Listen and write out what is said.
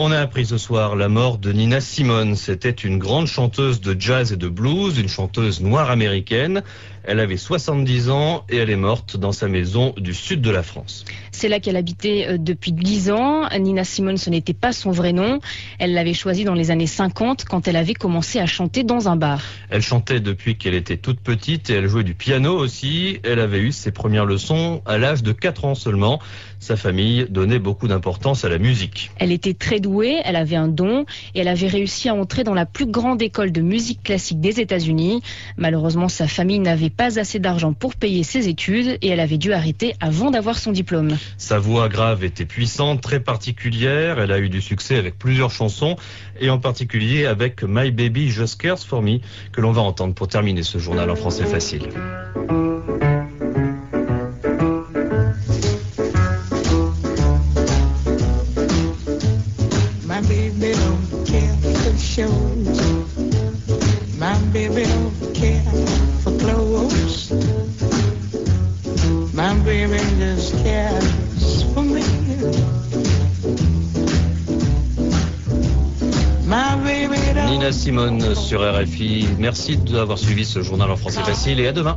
On a appris ce soir la mort de Nina Simone. C'était une grande chanteuse de jazz et de blues, une chanteuse noire américaine. Elle avait 70 ans et elle est morte dans sa maison du sud de la France. C'est là qu'elle habitait euh, depuis 10 ans. Nina Simone, ce n'était pas son vrai nom. Elle l'avait choisi dans les années 50 quand elle avait commencé à chanter dans un bar. Elle chantait depuis qu'elle était toute petite et elle jouait du piano aussi. Elle avait eu ses premières leçons à l'âge de 4 ans seulement. Sa famille donnait beaucoup d'importance à la musique. Elle était très elle avait un don et elle avait réussi à entrer dans la plus grande école de musique classique des États-Unis. Malheureusement, sa famille n'avait pas assez d'argent pour payer ses études et elle avait dû arrêter avant d'avoir son diplôme. Sa voix grave était puissante, très particulière. Elle a eu du succès avec plusieurs chansons et en particulier avec My Baby Just Cares For Me que l'on va entendre pour terminer ce journal en français facile. Nina Simone sur RFI. Merci d'avoir suivi ce journal en français facile et à demain.